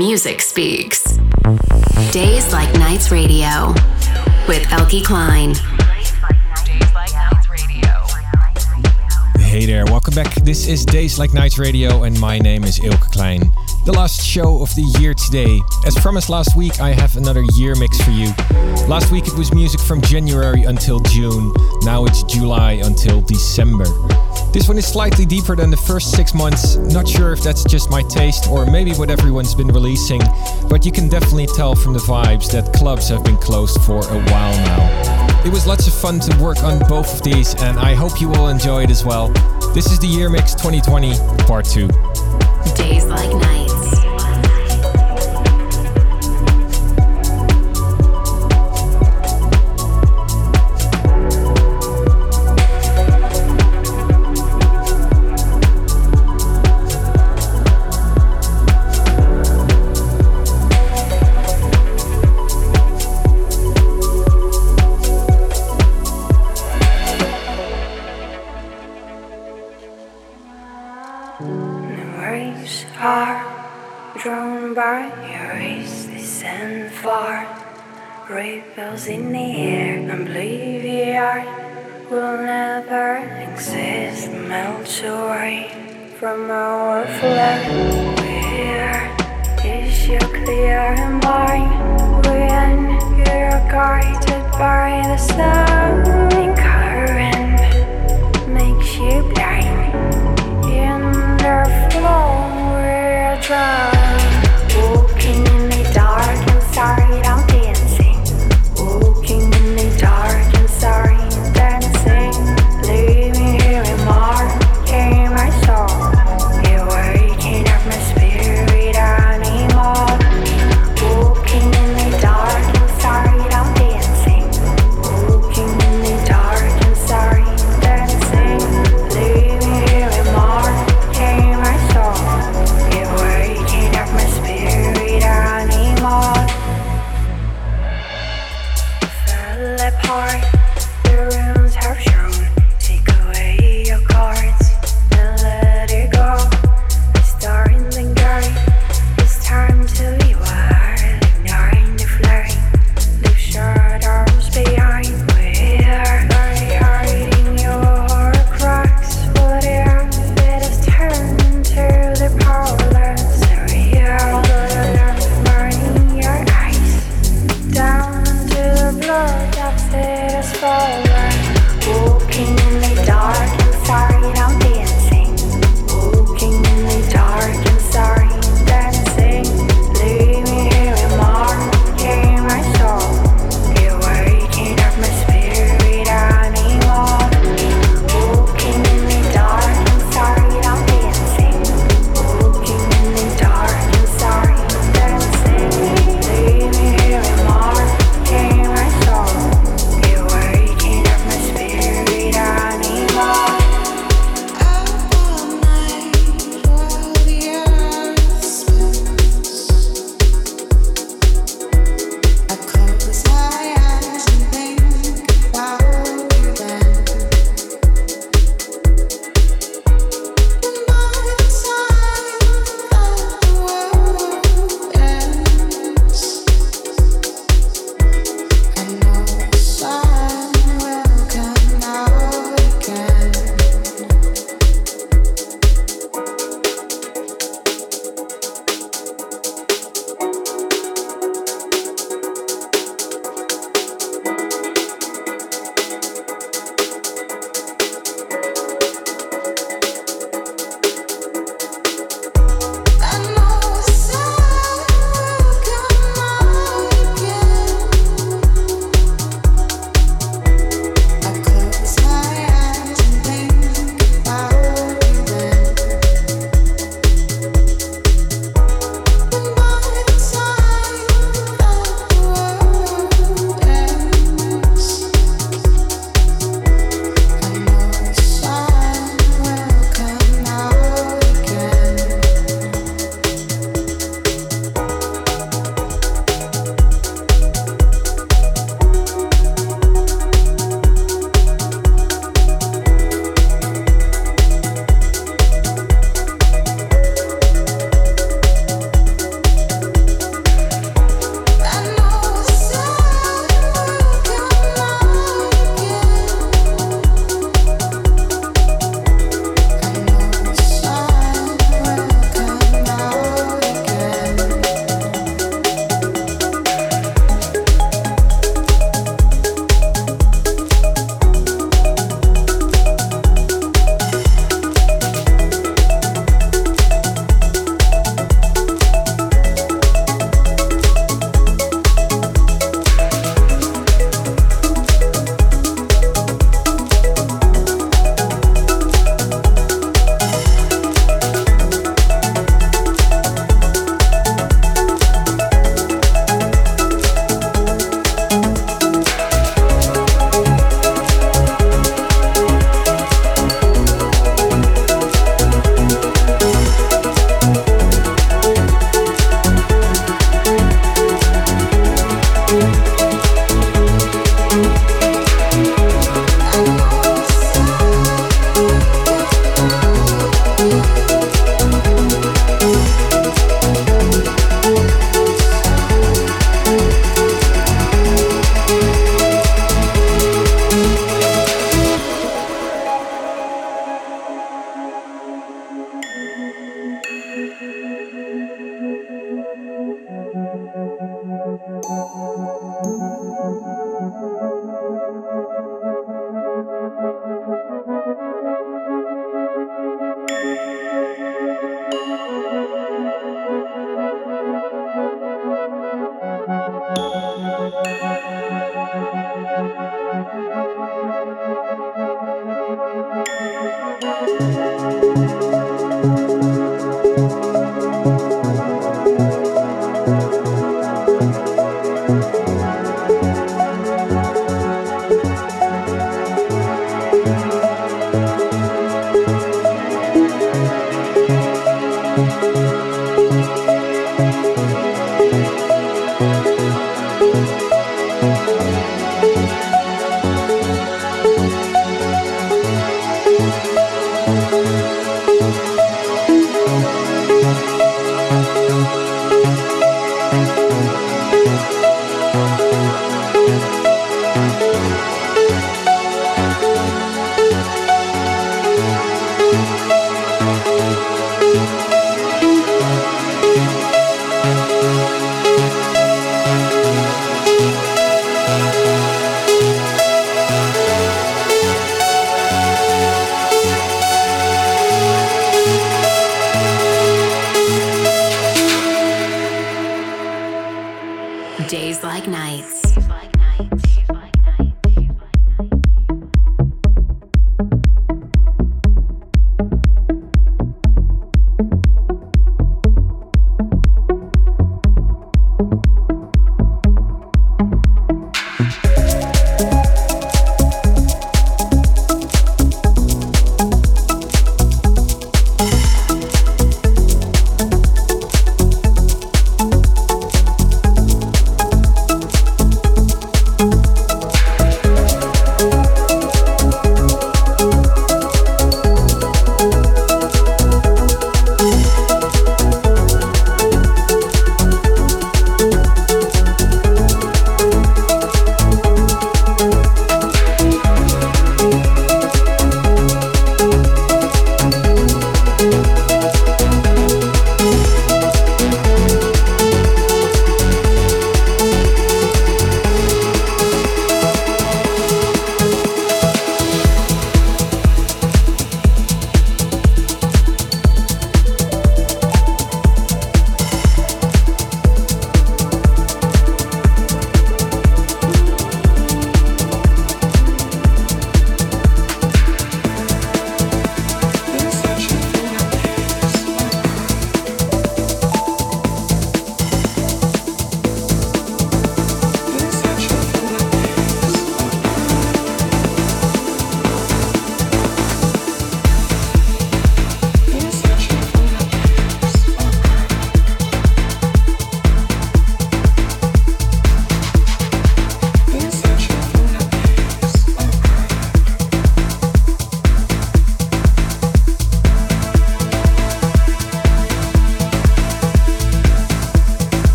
music speaks. Days Like Nights Radio with Eelke Kleijn. Hey there, welcome back. This is Days Like Nights Radio, and my name is Eelke Kleijn. The last show of the year today. As promised last week, I have another year mix for you. Last week it was music from January until June. Now it's July until December. This one is slightly deeper than the first six months. Not sure if that's just my taste or maybe what everyone's been releasing, but you can definitely tell from the vibes that clubs have been closed for a while now. It was lots of fun to work on both of these, and I hope you will enjoy it as well. This is the Year Mix 2020, Part 2. Days like nights.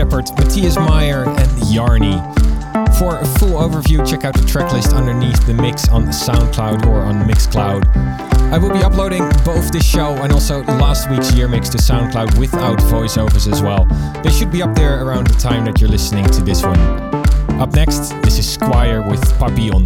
Shepard, Matthias Meyer, and Yarny. For a full overview, check out the tracklist underneath the mix on SoundCloud or on Mixcloud. I will be uploading both this show and also last week's year mix to SoundCloud without voiceovers as well. They should be up there around the time that you're listening to this one. Up next, this is Squire with Papillon.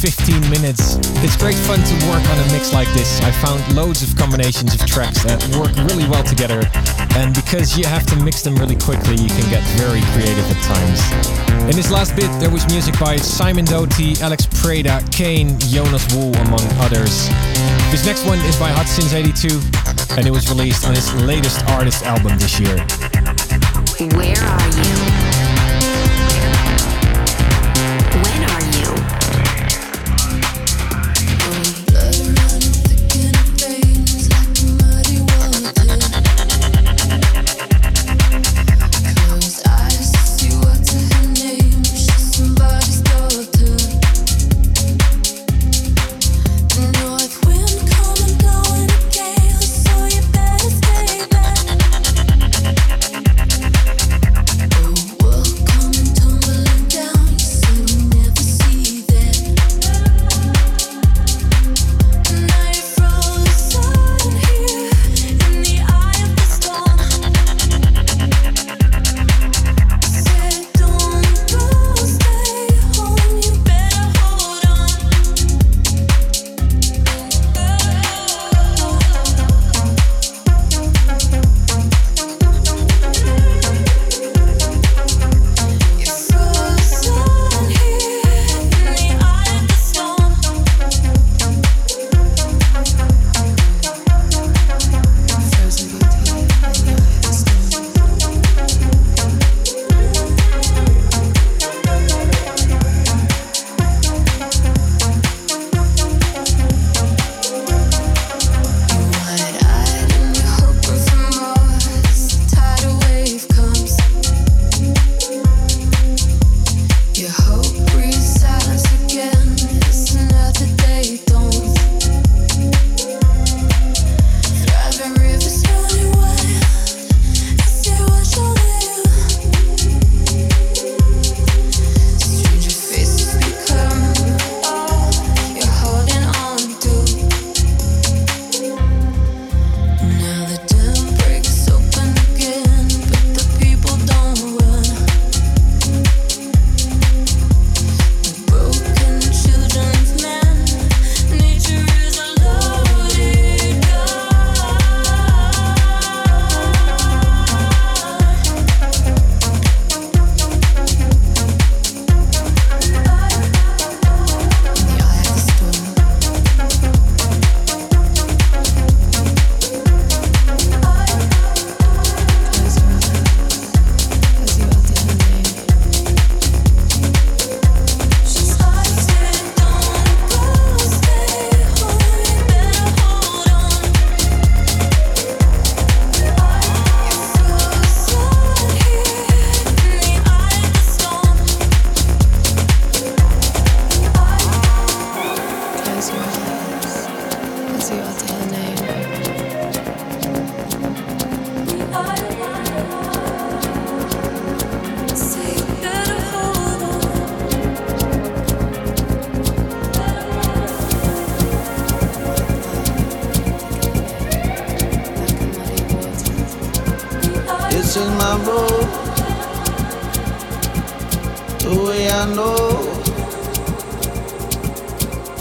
15 minutes. It's great fun to work on a mix like this. I found loads of combinations of tracks that work really well together. And because you have to mix them really quickly, you can get very creative at times. In this last bit, there was music by Simon Doty, Alex Preda, Kane, Jonas Wu, among others. This next one is by Since 82, and it was released on his latest artist album this year. Where are you?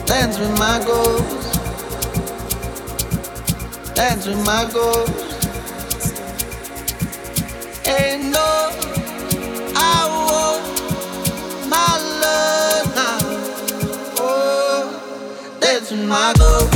Dance with my ghost. Dance with my ghost. Ain't no, I my love now. Oh, dance with my ghost.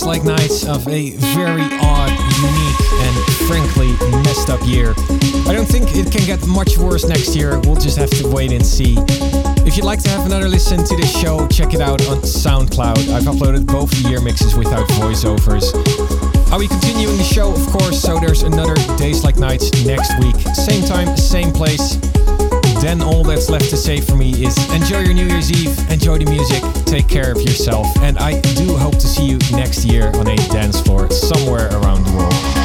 Days like nights of a very odd, unique, and frankly messed up year. I don't think it can get much worse next year. We'll just have to wait and see. If you'd like to have another listen to this show, check it out on SoundCloud. I've uploaded both year mixes without voiceovers. I'll be continuing the show, of course, so there's another Days Like Nights next week. Same time, same place. Then all that's left to say for me is enjoy your New Year's Eve, enjoy the music, take care of yourself, and I do hope to see you next year on a dance floor somewhere around the world.